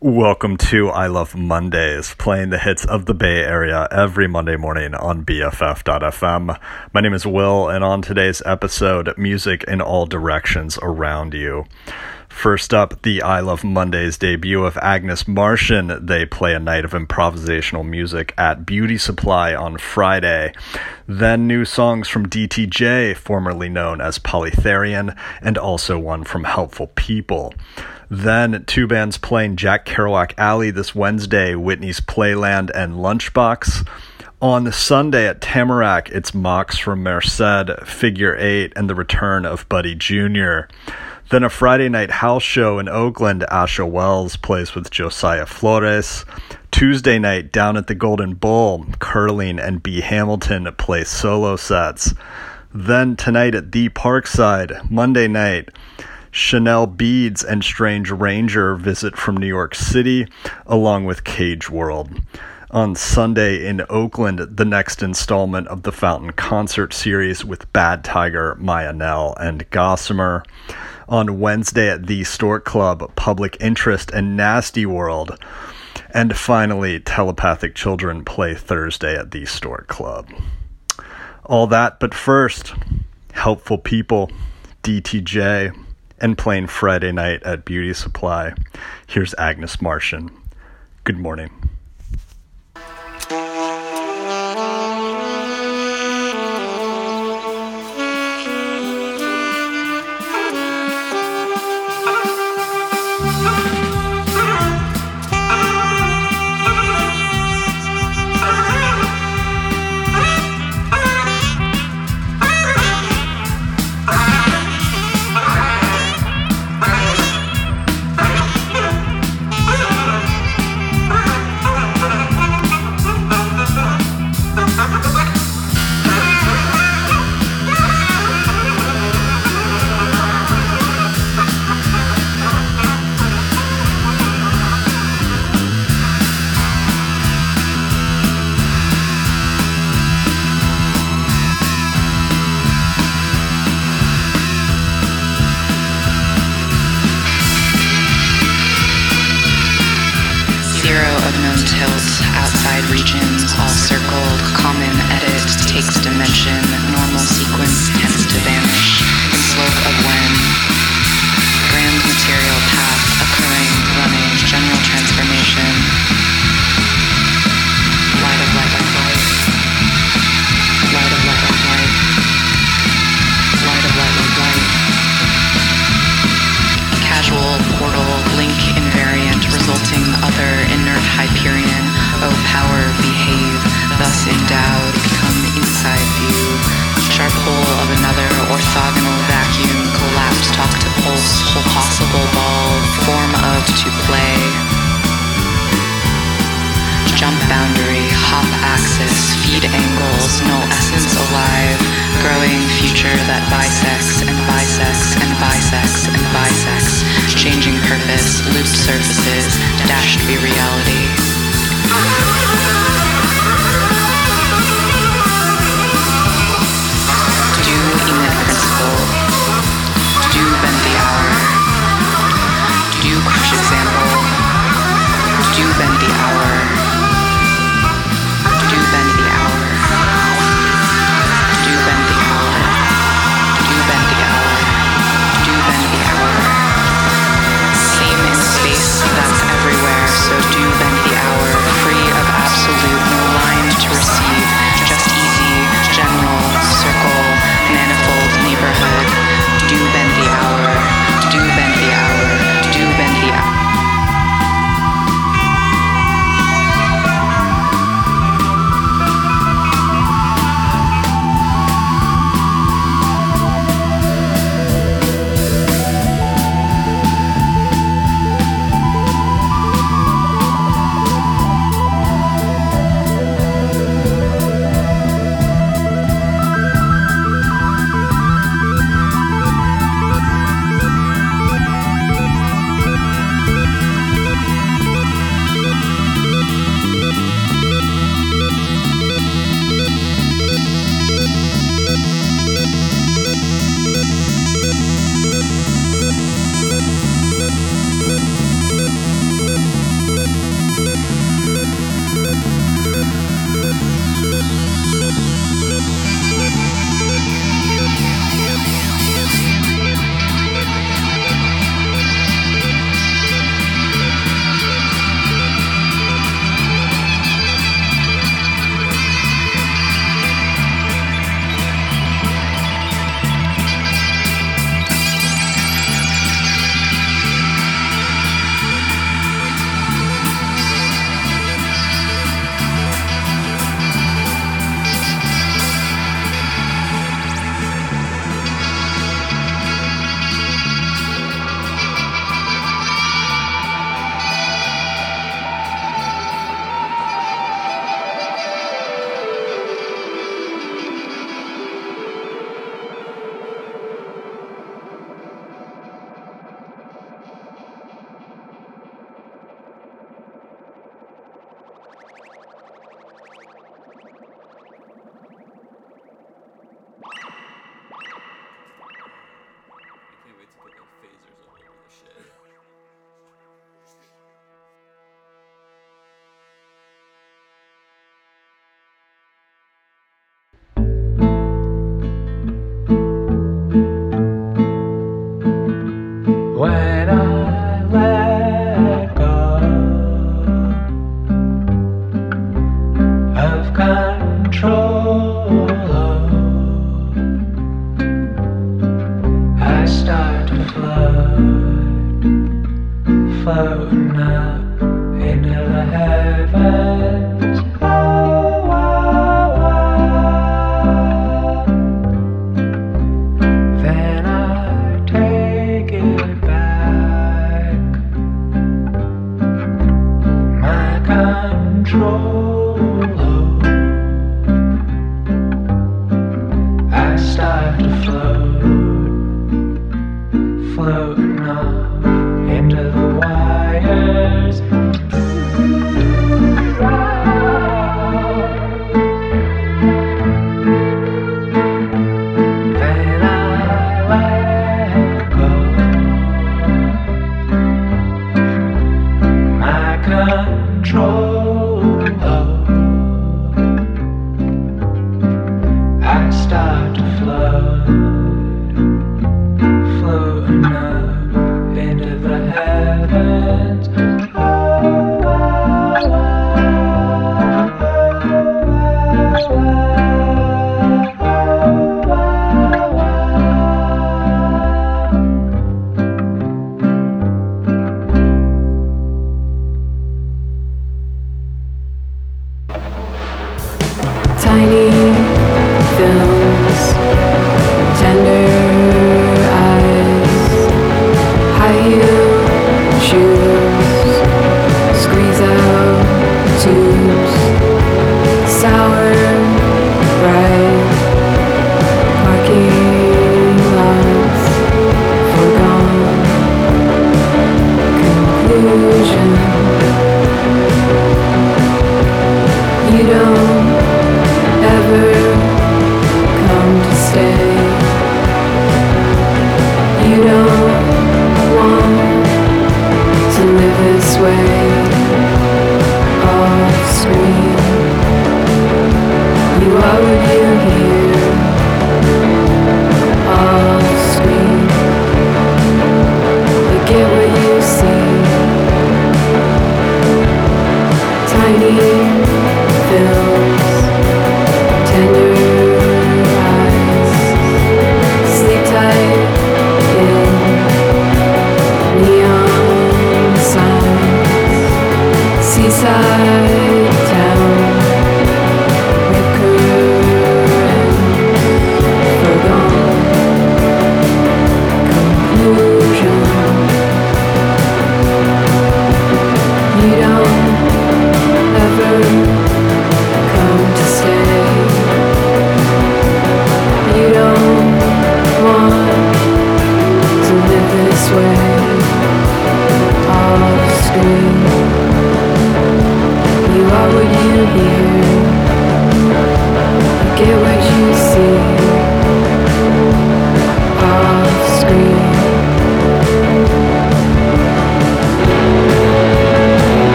Welcome to I Love Mondays, playing the hits of the Bay Area every Monday morning on BFF.fm. My name is Will, and on today's episode, music in all directions around you. First up, the I Love Mondays debut of Agnes Martian. They play a night of improvisational music at Beauty Supply on Friday. Then new songs from DTJ, formerly known as Polytherian, and also one from Helpful People. Then two bands playing Jack Kerouac Alley this Wednesday, Whitney's Playland and Lunchbox. On the Sunday at Tamarack, it's Mox from Merced, Figure Eight, and the return of Buddy Jr. Then a Friday night house show in Oakland, Asha Wells plays with Josiah Flores. Tuesday night down at the Golden Bull, Curling and B. Hamilton play solo sets. Then tonight at the Parkside, Monday night, Chanel Beads and Strange Ranger visit from New York City, along with Cage World. On Sunday in Oakland, the next installment of the Fountain Concert Series with Bad Tiger, Maya Nell, and Gossamer. On Wednesday at the Stork Club, Public Interest and Nasty World. And finally, Telepathic Children play Thursday at the Stork Club. All that, but first, Helpful People, DTJ and playing Friday night at Beauty Supply. Here's Agnes Martian. Good morning.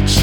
night.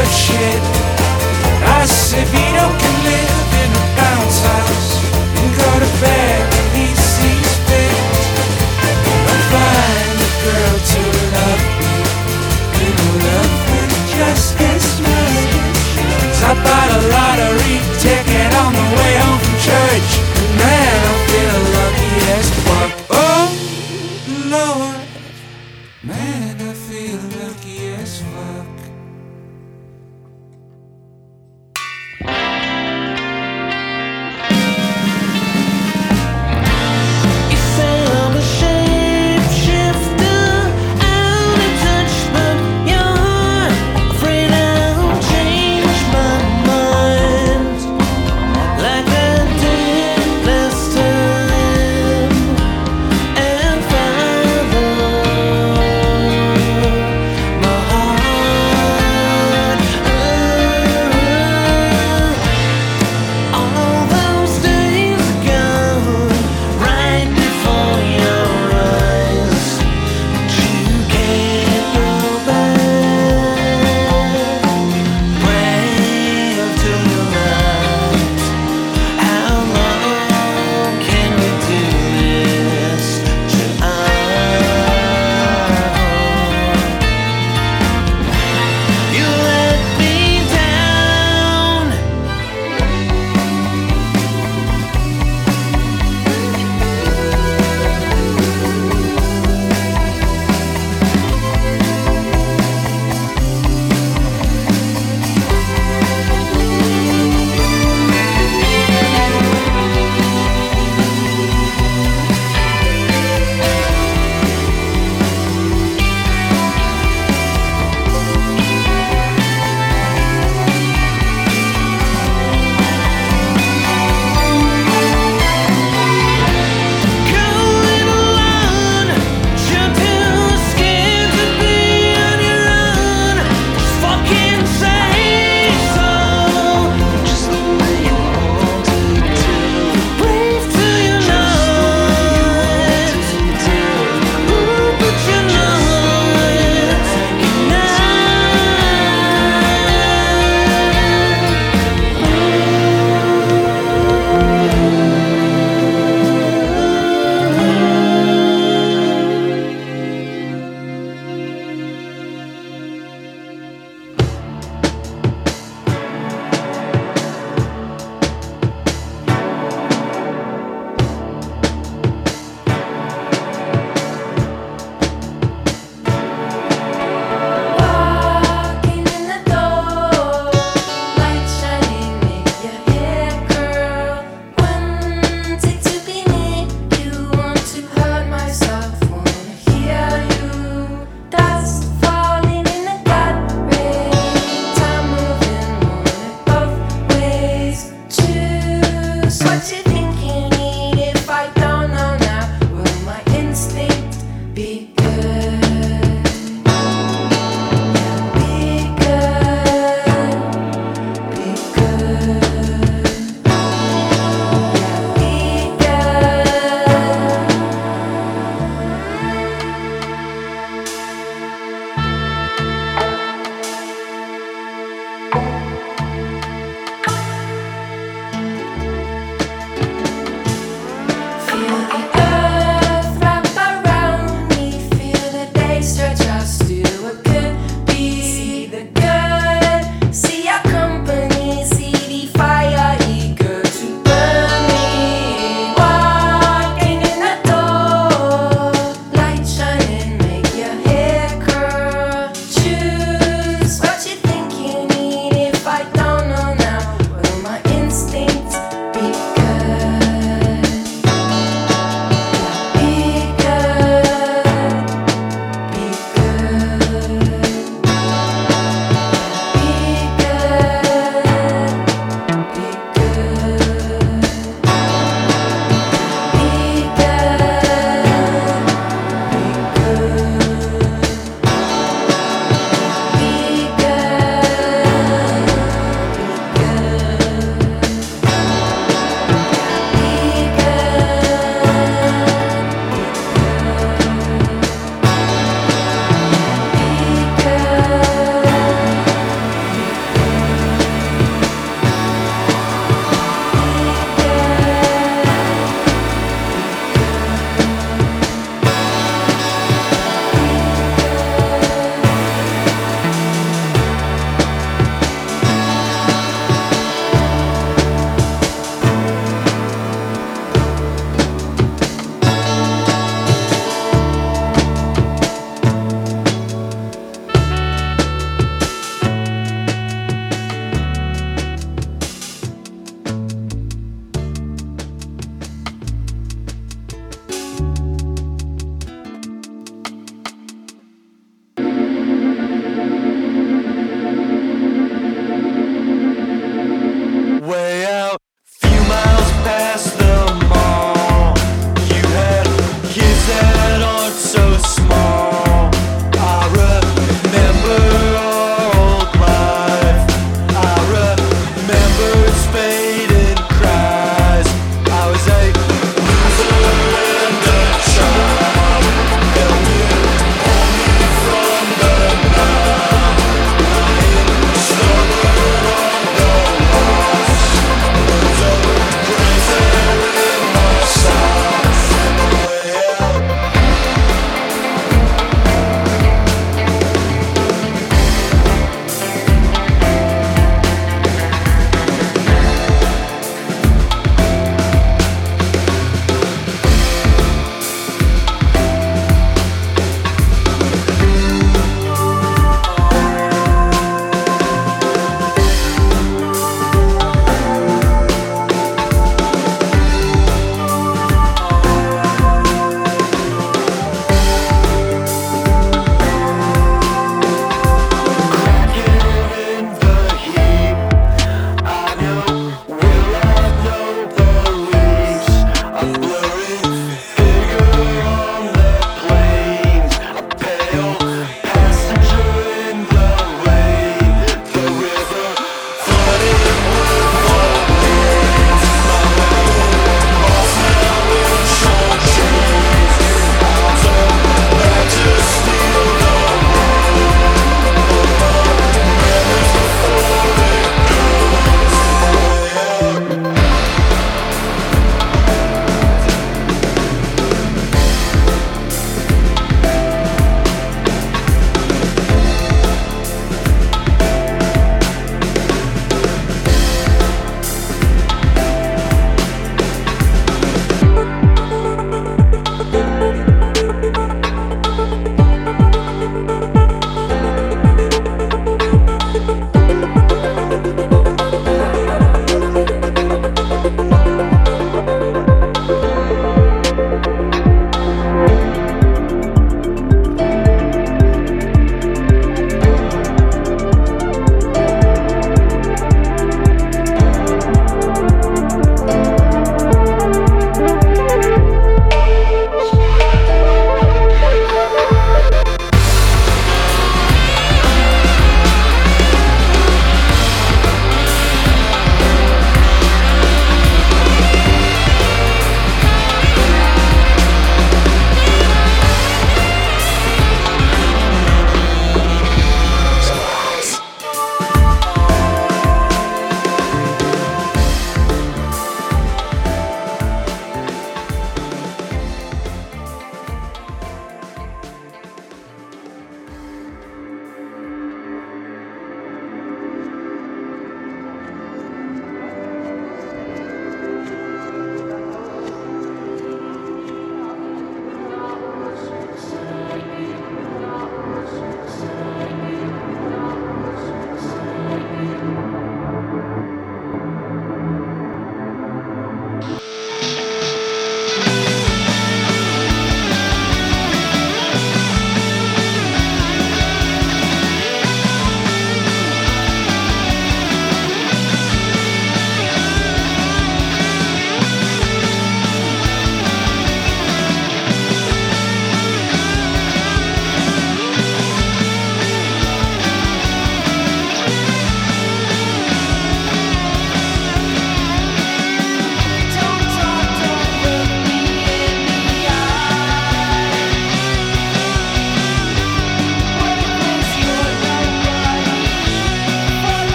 Of shit. Acevedo can live in a bounce house and go to bed when he sees fit. I'll find a girl to love me and love with just this much. I bought a lottery ticket on the way home from church. and Man, I feel lucky as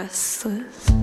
restless.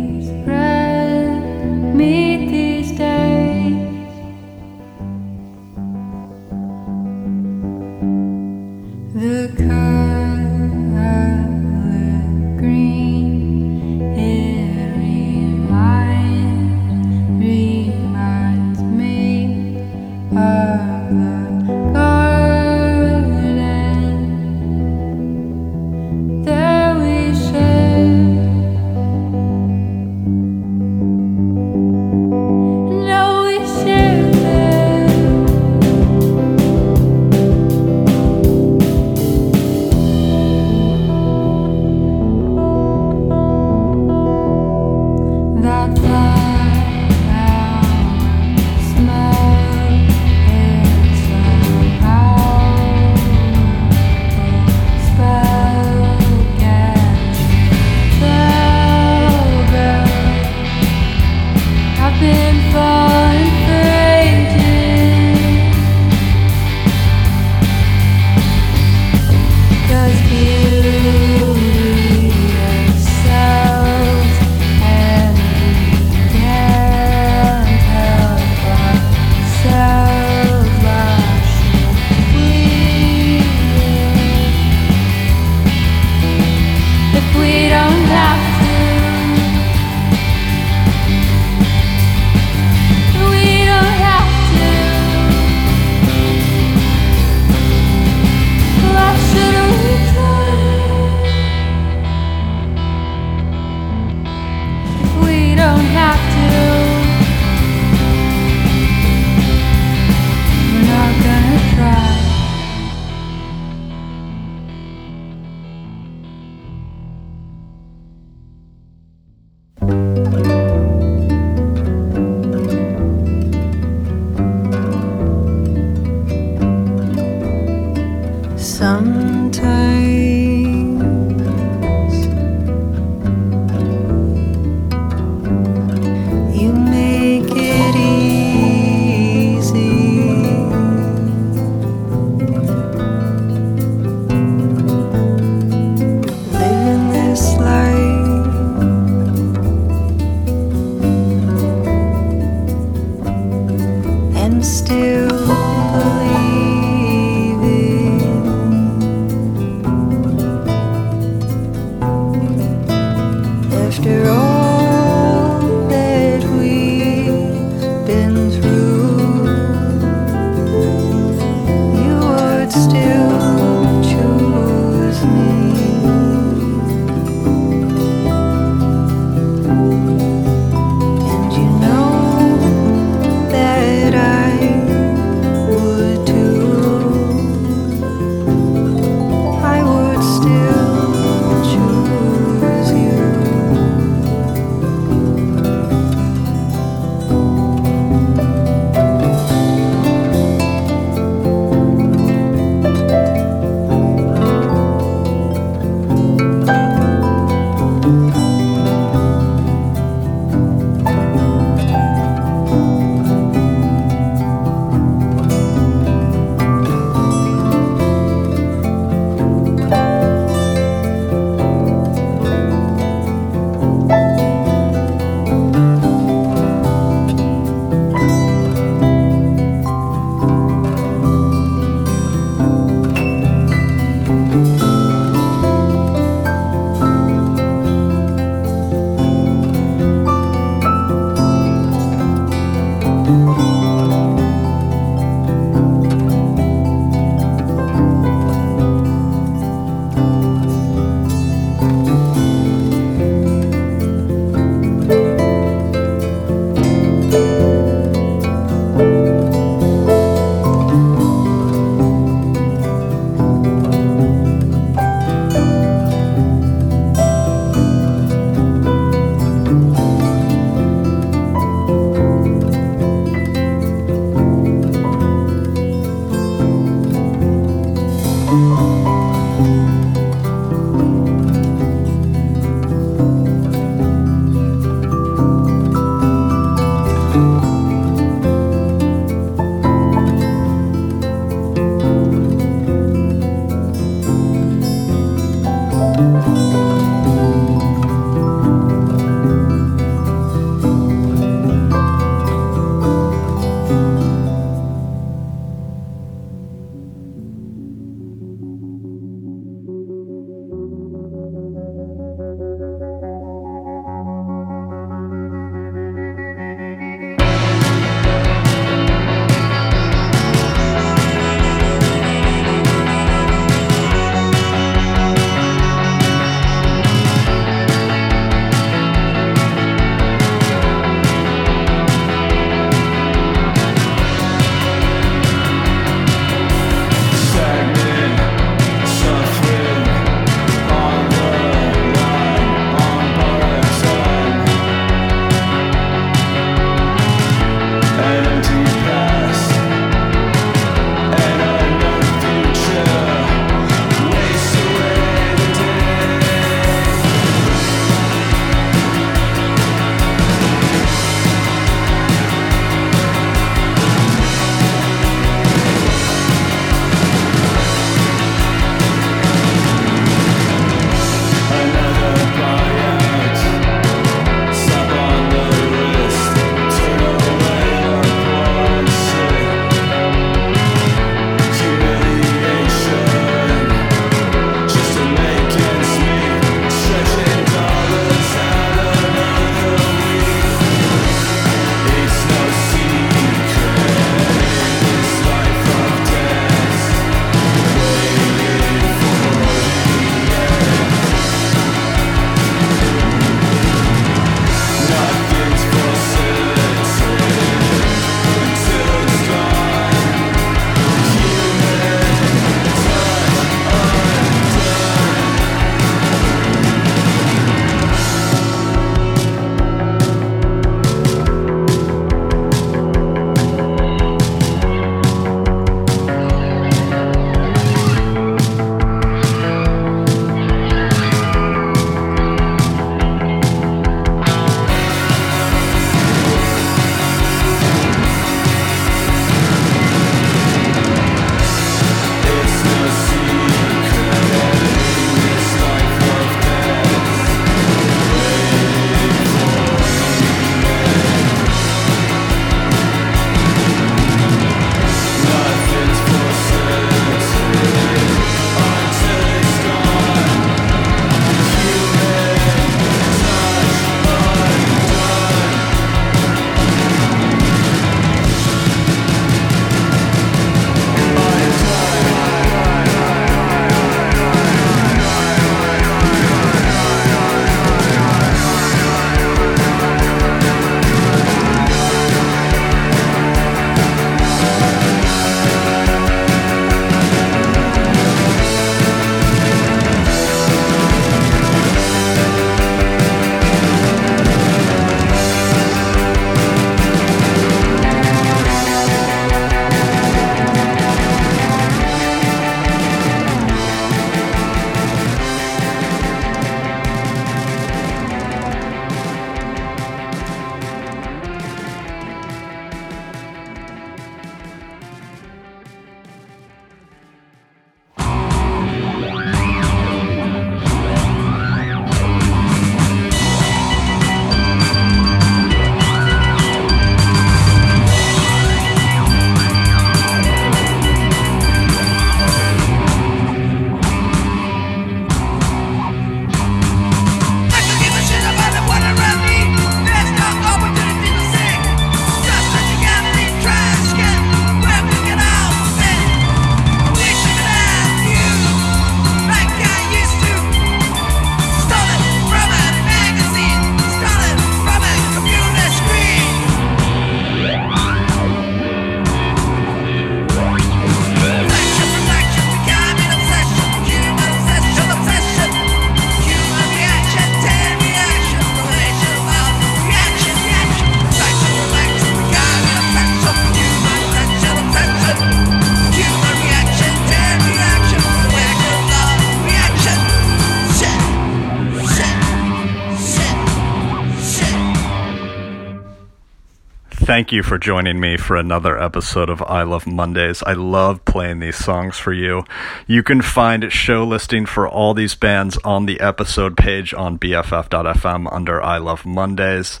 Thank you for joining me for another episode of I Love Mondays. I love playing these songs for you. You can find show listing for all these bands on the episode page on BFF.fm under I Love Mondays.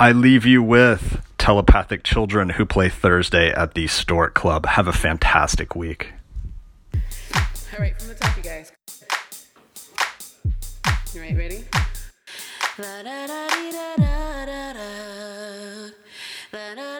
I leave you with Telepathic Children who play Thursday at the Stork Club. Have a fantastic week. All right, from the top, you guys. All right, ready? La da da dee da da da da. La da